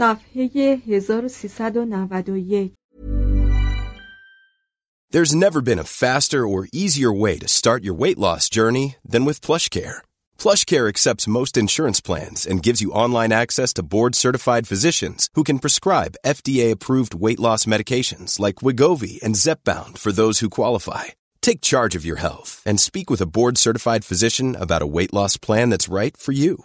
صفحه 1391 There's never been a faster or easier way to start your weight loss journey than with PlushCare. PlushCare accepts most insurance plans and gives you online access to board-certified physicians who can prescribe FDA-approved weight loss medications like Wigovi and Zepbound for those who qualify. Take charge of your health and speak with a board-certified physician about a weight loss plan that's right for you.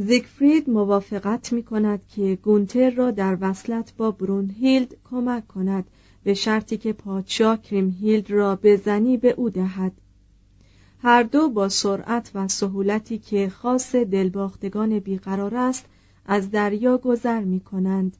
زیگفرید موافقت می کند که گونتر را در وصلت با برونهیلد کمک کند به شرطی که پادشاه کریمهیلد را به زنی به او دهد. هر دو با سرعت و سهولتی که خاص دلباختگان بیقرار است از دریا گذر می کنند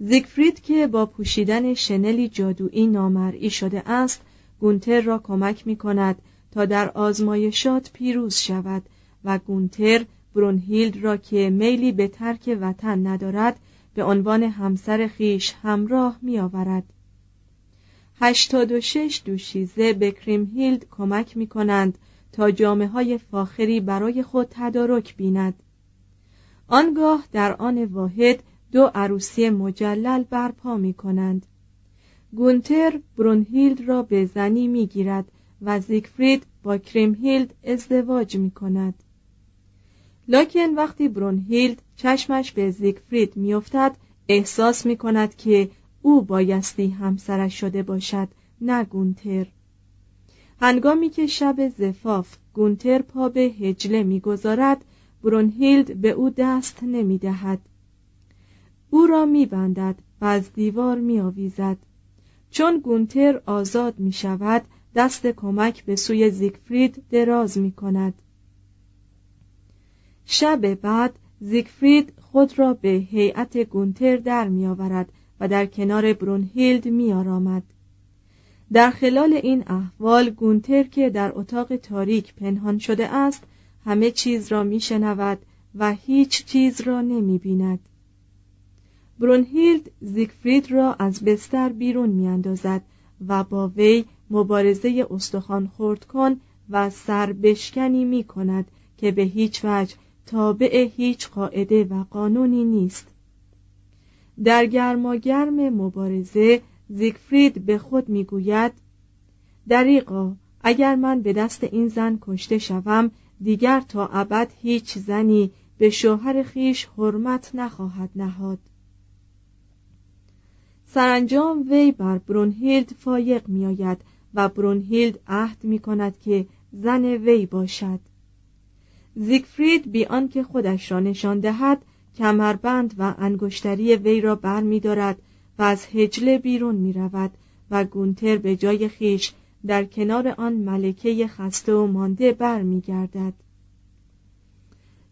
زیگفرید که با پوشیدن شنلی جادویی نامرئی شده است گونتر را کمک می کند تا در آزمایشات پیروز شود و گونتر برونهیلد را که میلی به ترک وطن ندارد به عنوان همسر خیش همراه می آورد. 86 دوشیزه به کریمهیلد کمک می کنند تا جامعه های فاخری برای خود تدارک بیند. آنگاه در آن واحد دو عروسی مجلل برپا می کنند. گونتر برونهیلد را به زنی می گیرد و زیگفرید با کریمهیلد ازدواج می کند. لاکن وقتی برونهیلد چشمش به زیگفرید میافتد احساس می کند که او بایستی همسرش شده باشد نه گونتر. هنگامی که شب زفاف گونتر پا به هجله می‌گذارد برونهیلد به او دست نمی دهد. او را میبندد و از دیوار میآویزد. چون گونتر آزاد می شود دست کمک به سوی زیگفرید دراز می کند شب بعد زیگفرید خود را به هیئت گونتر در میآورد و در کنار برونهیلد میآرامد در خلال این احوال گونتر که در اتاق تاریک پنهان شده است همه چیز را میشنود و هیچ چیز را نمی بیند. برونهیلد زیگفرید را از بستر بیرون میاندازد و با وی مبارزه استخوان خورد کن و سربشکنی می کند که به هیچ وجه تابع هیچ قاعده و قانونی نیست. در گرماگرم مبارزه زیگفرید به خود می‌گوید دریقا اگر من به دست این زن کشته شوم دیگر تا ابد هیچ زنی به شوهر خیش حرمت نخواهد نهاد. سرانجام وی بر برونهیلد فایق میآید و برونهیلد عهد می کند که زن وی باشد. زیگفرید بی آنکه خودش را نشان دهد کمربند و انگشتری وی را بر می دارد و از هجله بیرون می رود و گونتر به جای خیش در کنار آن ملکه خسته و مانده بر می گردد.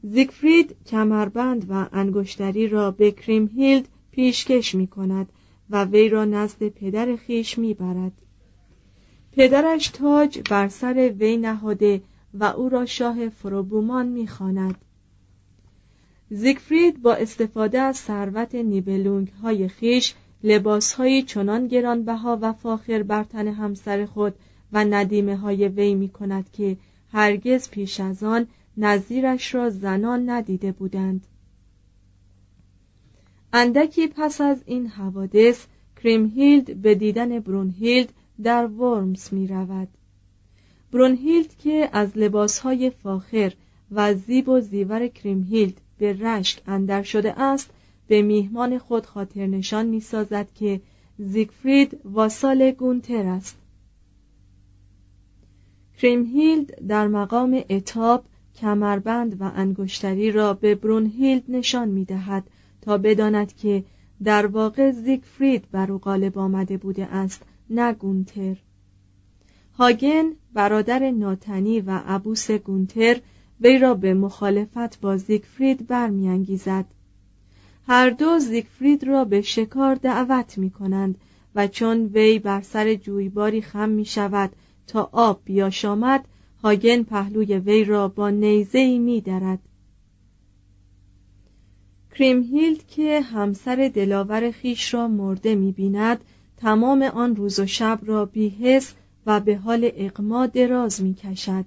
زیگفرید کمربند و انگشتری را به کریمهیلد پیشکش می کند و وی را نزد پدر خیش می برد. پدرش تاج بر سر وی نهاده و او را شاه فروبومان می‌خواند. زیگفرید با استفاده از ثروت نیبلونگ های خیش لباس های چنان گرانبها و فاخر بر تن همسر خود و ندیمه های وی می کند که هرگز پیش از آن نظیرش را زنان ندیده بودند اندکی پس از این حوادث کریمهیلد به دیدن برونهیلد در ورمز می رود برونهیلد که از لباسهای فاخر و زیب و زیور کریمهیلد به رشک اندر شده است به میهمان خود خاطر نشان می سازد که زیگفرید واسال گونتر است. کریمهیلد در مقام اتاب کمربند و انگشتری را به برونهیلد نشان می دهد تا بداند که در واقع زیگفرید بر او غالب آمده بوده است نه گونتر. هاگن برادر ناتنی و عبوس گونتر وی را به مخالفت با زیگفرید برمیانگیزد هر دو زیگفرید را به شکار دعوت می کنند و چون وی بر سر جویباری خم می شود تا آب بیاشامد هاگن پهلوی وی را با نیزه ای می درد. کریمهیلد که همسر دلاور خیش را مرده می بیند تمام آن روز و شب را بیهس و به حال اقما دراز می کشد.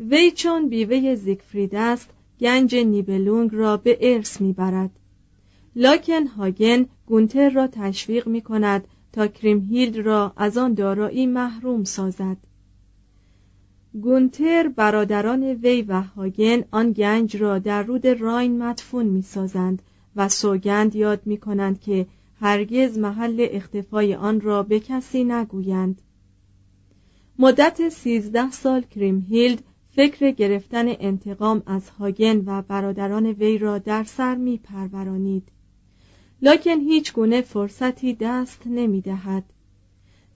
وی چون بیوه زیگفرید است گنج نیبلونگ را به ارث می برد. لاکن هاگن گونتر را تشویق می کند تا کریمهیلد را از آن دارایی محروم سازد. گونتر برادران وی و هاگن آن گنج را در رود راین مدفون می سازند و سوگند یاد می کنند که هرگز محل اختفای آن را به کسی نگویند مدت سیزده سال کریمهیلد فکر گرفتن انتقام از هاگن و برادران وی را در سر می پرورانید لکن هیچ گونه فرصتی دست نمی دهد.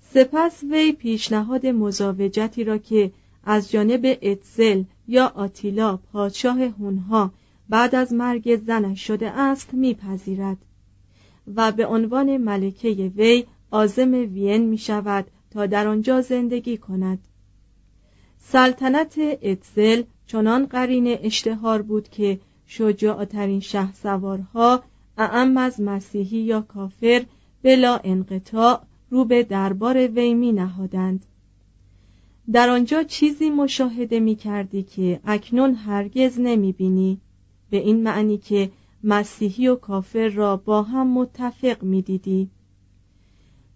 سپس وی پیشنهاد مزاوجتی را که از جانب اتزل یا آتیلا پادشاه هونها بعد از مرگ زنش شده است میپذیرد و به عنوان ملکه وی آزم وین می شود تا در آنجا زندگی کند. سلطنت اتزل چنان قرین اشتهار بود که شجاعترین شه سوارها اعم از مسیحی یا کافر بلا انقطاع رو به دربار وی می نهادند در آنجا چیزی مشاهده می کردی که اکنون هرگز نمی بینی به این معنی که مسیحی و کافر را با هم متفق می دیدی.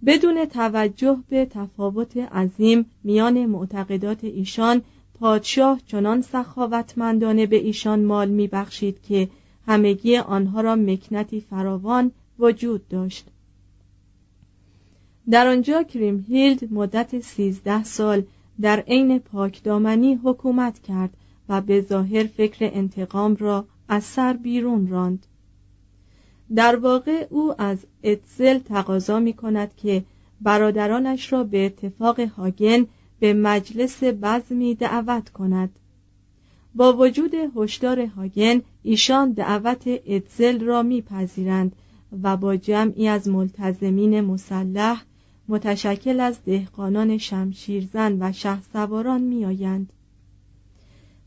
بدون توجه به تفاوت عظیم میان معتقدات ایشان پادشاه چنان سخاوتمندانه به ایشان مال می بخشید که همگی آنها را مکنتی فراوان وجود داشت. در آنجا کریمهیلد مدت سیزده سال در عین پاکدامنی حکومت کرد و به ظاهر فکر انتقام را از سر بیرون راند. در واقع او از اتزل تقاضا می کند که برادرانش را به اتفاق هاگن به مجلس بزمی دعوت کند. با وجود هشدار هاگن ایشان دعوت اتزل را میپذیرند و با جمعی از ملتزمین مسلح متشکل از دهقانان شمشیرزن و شه سواران میآیند.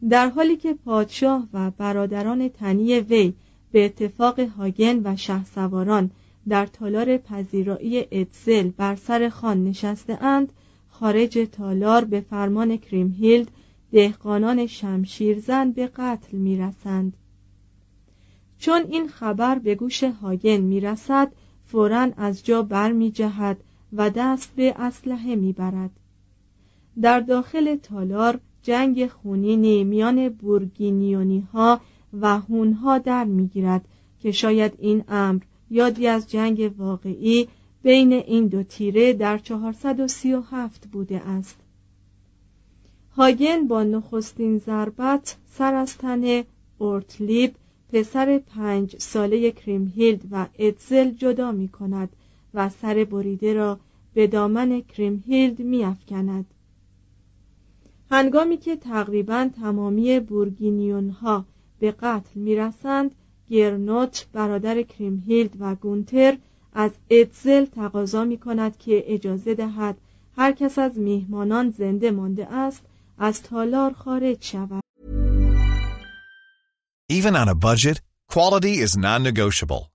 در حالی که پادشاه و برادران تنی وی به اتفاق هاگن و شه سواران در تالار پذیرایی اتزل بر سر خان نشسته اند خارج تالار به فرمان کریمهیلد دهقانان شمشیرزن به قتل می‌رسند. چون این خبر به گوش هاگن می‌رسد فورا از جا بر می جهد و دست به اسلحه می‌برد. در داخل تالار جنگ خونینی میان بورگینیونی ها و هونها در می‌گیرد که شاید این امر یادی از جنگ واقعی بین این دو تیره در 437 بوده است هاگن با نخستین ضربت سر از تن اورتلیب پسر پنج ساله کریمهیلد و ادزل جدا می کند و سر بریده را به دامن کریمهیلد می افکند. هنگامی که تقریبا تمامی بورگینیون ها به قتل می رسند گرنوت برادر کریمهیلد و گونتر از ادزل تقاضا می کند که اجازه دهد هر کس از میهمانان زنده مانده است از تالار خارج شود Even on a budget, quality is non-negotiable.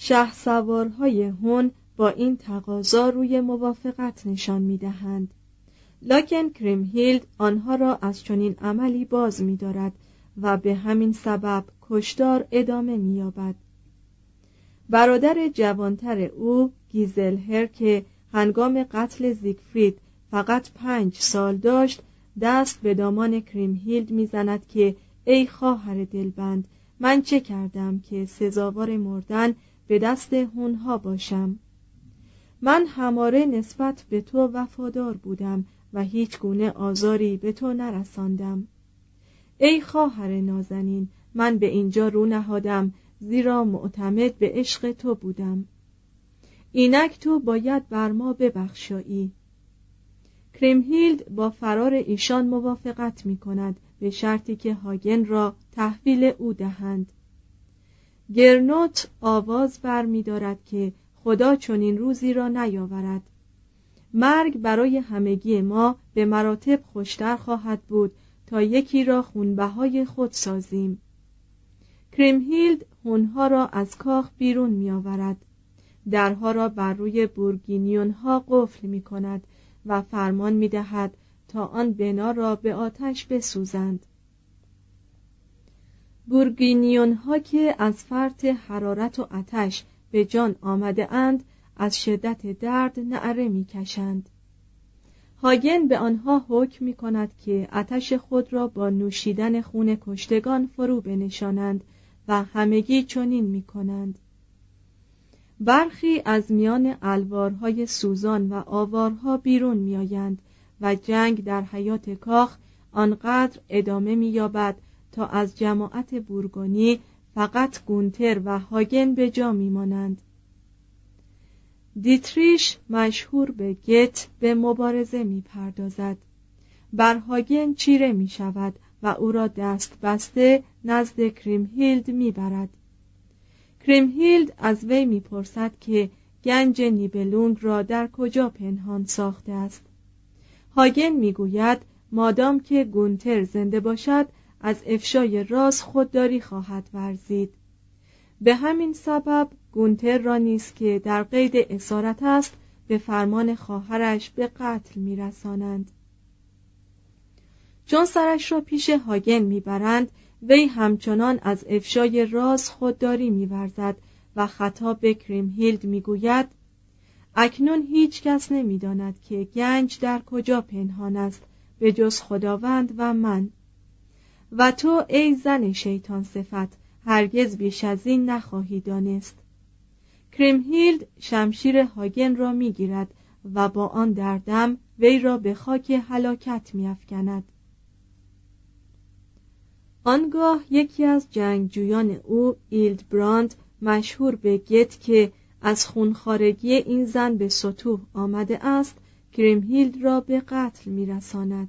شه سوارهای هون با این تقاضا روی موافقت نشان می دهند. لاکن کریمهیلد آنها را از چنین عملی باز می دارد و به همین سبب کشدار ادامه می یابد. برادر جوانتر او گیزلهر که هنگام قتل زیگفرید فقط پنج سال داشت دست به دامان کریمهیلد می‌زند که ای خواهر دلبند من چه کردم که سزاوار مردن به دست هونها باشم. من هماره نسبت به تو وفادار بودم و هیچ گونه آزاری به تو نرساندم. ای خواهر نازنین من به اینجا رو نهادم زیرا معتمد به عشق تو بودم. اینک تو باید بر ما ببخشایی. کریمهیلد با فرار ایشان موافقت می کند به شرطی که هاگن را تحویل او دهند. گرنوت آواز بر می دارد که خدا چنین روزی را نیاورد. مرگ برای همگی ما به مراتب خوشتر خواهد بود تا یکی را خونبهای خود سازیم. کریمهیلد هونها را از کاخ بیرون می آورد درها را بر روی بورگینیون ها قفل می کند و فرمان می دهد تا آن بنا را به آتش بسوزند. بورگینیون ها که از فرط حرارت و آتش به جان آمده اند از شدت درد نعره می کشند هاگن به آنها حکم می کند که آتش خود را با نوشیدن خون کشتگان فرو بنشانند و همگی چنین می کنند برخی از میان الوارهای سوزان و آوارها بیرون میآیند و جنگ در حیات کاخ آنقدر ادامه مییابد تا از جماعت بورگونی فقط گونتر و هاگن به جا میمانند. دیتریش مشهور به گت به مبارزه می‌پردازد. بر هاگن چیره می شود و او را دست بسته نزد کریمهیلد می‌برد. کریمهیلد از وی می‌پرسد که گنج نیبلونگ را در کجا پنهان ساخته است. هاگن می‌گوید مادام که گونتر زنده باشد از افشای راز خودداری خواهد ورزید. به همین سبب گونتر را نیست که در قید اسارت است به فرمان خواهرش به قتل میرسانند. چون سرش را پیش هاگن می‌برند وی همچنان از افشای راز خودداری میورزد و خطاب به کریمهیلد می‌گوید اکنون هیچ کس نمی‌داند که گنج در کجا پنهان است به جز خداوند و من. و تو ای زن شیطان صفت هرگز بیش از این نخواهی دانست. کریمهیلد شمشیر هاگن را می‌گیرد و با آن در دم وی را به خاک هلاکت میافکند. آنگاه یکی از جنگجویان او هیلدبراند مشهور به گت که از خونخوارگی این زن به ستوه آمده است کریمهیلد را به قتل میرساند.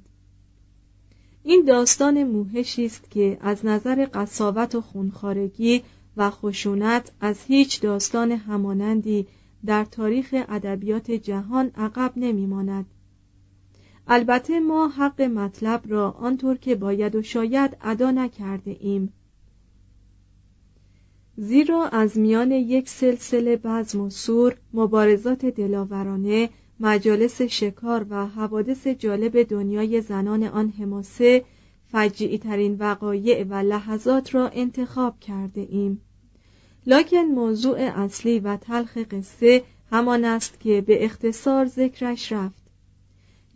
این داستان موحشی است که از نظر قساوت و خونخوارگی و خشونت از هیچ داستان همانندی در تاریخ ادبیات جهان عقب نمیماند. البته ما حق مطلب را آنطور که باید و شاید ادا نکرده ایم. زیرا از میان یک سلسله بزم و سور مبارزات دلاورانه مجالس شکار و حوادث جالب دنیای زنان آن حماسه فجیعی ترین وقایع و لحظات را انتخاب کرده ایم. لکن موضوع اصلی و تلخ قصه همان است که به اختصار ذکرش رفت.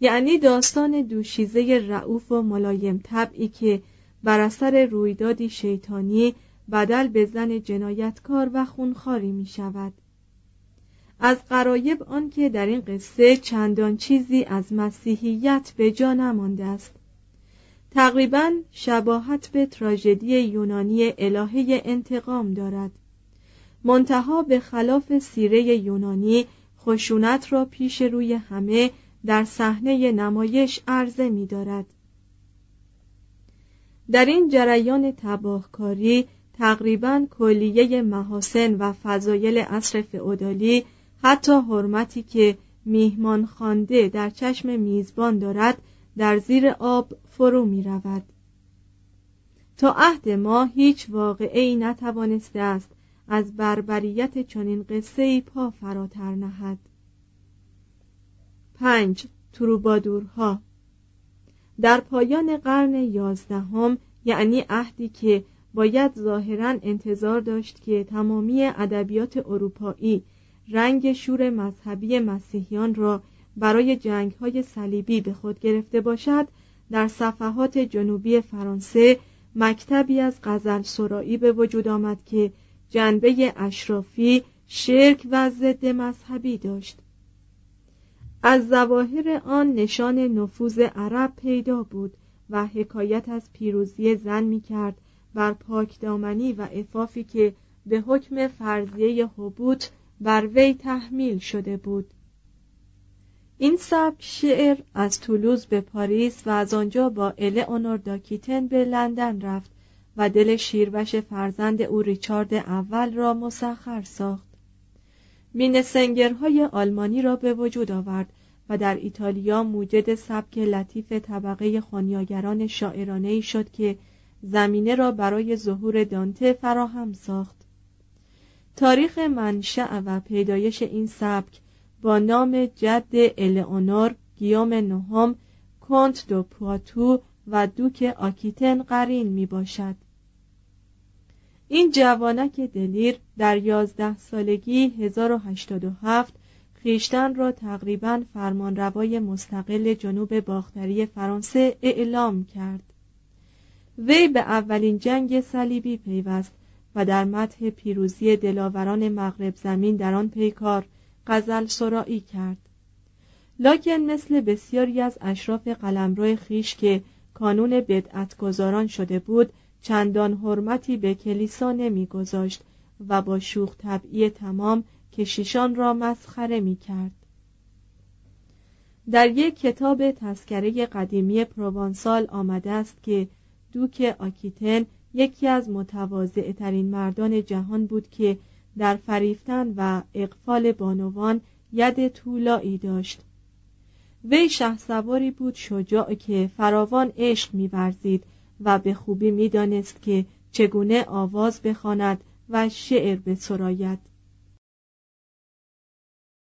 یعنی داستان دوشیزه رعوف و ملایم طبعی که بر اثر رویدادی شیطانی بدل به زن جنایتکار و خونخاری می شود از قرایب آنکه در این قصه چندان چیزی از مسیحیت به جا نمانده است تقریبا شباهت به تراژدی یونانی الهه انتقام دارد منتها به خلاف سیره یونانی خشونت را پیش روی همه در صحنه نمایش عرضه می دارد. در این جریان تباهکاری تقریبا کلیه محاسن و فضایل عصر فئودالی حتی حرمتی که میهمان خانده در چشم میزبان دارد در زیر آب فرو می رود. تا عهد ما هیچ واقعی نتوانسته است از بربریت چنین قصه پا فراتر نهد پنج تروبادورها در پایان قرن یازدهم یعنی عهدی که باید ظاهرا انتظار داشت که تمامی ادبیات اروپایی رنگ شور مذهبی مسیحیان را برای جنگ های صلیبی به خود گرفته باشد در صفحات جنوبی فرانسه مکتبی از غزل سرایی به وجود آمد که جنبه اشرافی شرک و ضد مذهبی داشت. از ظواهر آن نشان نفوذ عرب پیدا بود و حکایت از پیروزی زن می کرد بر پاکدامنی و افافی که به حکم فرضیه حبوط بر وی تحمیل شده بود. این سبک شعر از تولوز به پاریس و از آنجا با الئونور داکیتن به لندن رفت و دل شیروش فرزند او ریچارد اول را مسخر ساخت. مینسنگرهای آلمانی را به وجود آورد و در ایتالیا موجد سبک لطیف طبقه خانیاگران شاعرانه شد که زمینه را برای ظهور دانته فراهم ساخت. تاریخ منشأ و پیدایش این سبک با نام جد الئونور گیوم نهم کنت دو پواتو و دوک آکیتن قرین می باشد. این جوانک دلیر در یازده سالگی 1087 خیشتن را تقریبا فرمانروای مستقل جنوب باختری فرانسه اعلام کرد. وی به اولین جنگ صلیبی پیوست و در متح پیروزی دلاوران مغرب زمین در آن پیکار غزل سرایی کرد لکن مثل بسیاری از اشراف قلمرو خیش که کانون بدعتگذاران شده بود چندان حرمتی به کلیسا نمیگذاشت و با شوخ طبعی تمام کشیشان را مسخره می کرد. در یک کتاب تذکره قدیمی پروانسال آمده است که دوک آکیتن یکی از متواضع ترین مردان جهان بود که در فریفتن و اقفال بانوان ید طولایی داشت. وی شه بود شجاع که فراوان عشق میورزید و به خوبی می‌دانست که چگونه آواز بخواند و شعر بسراید.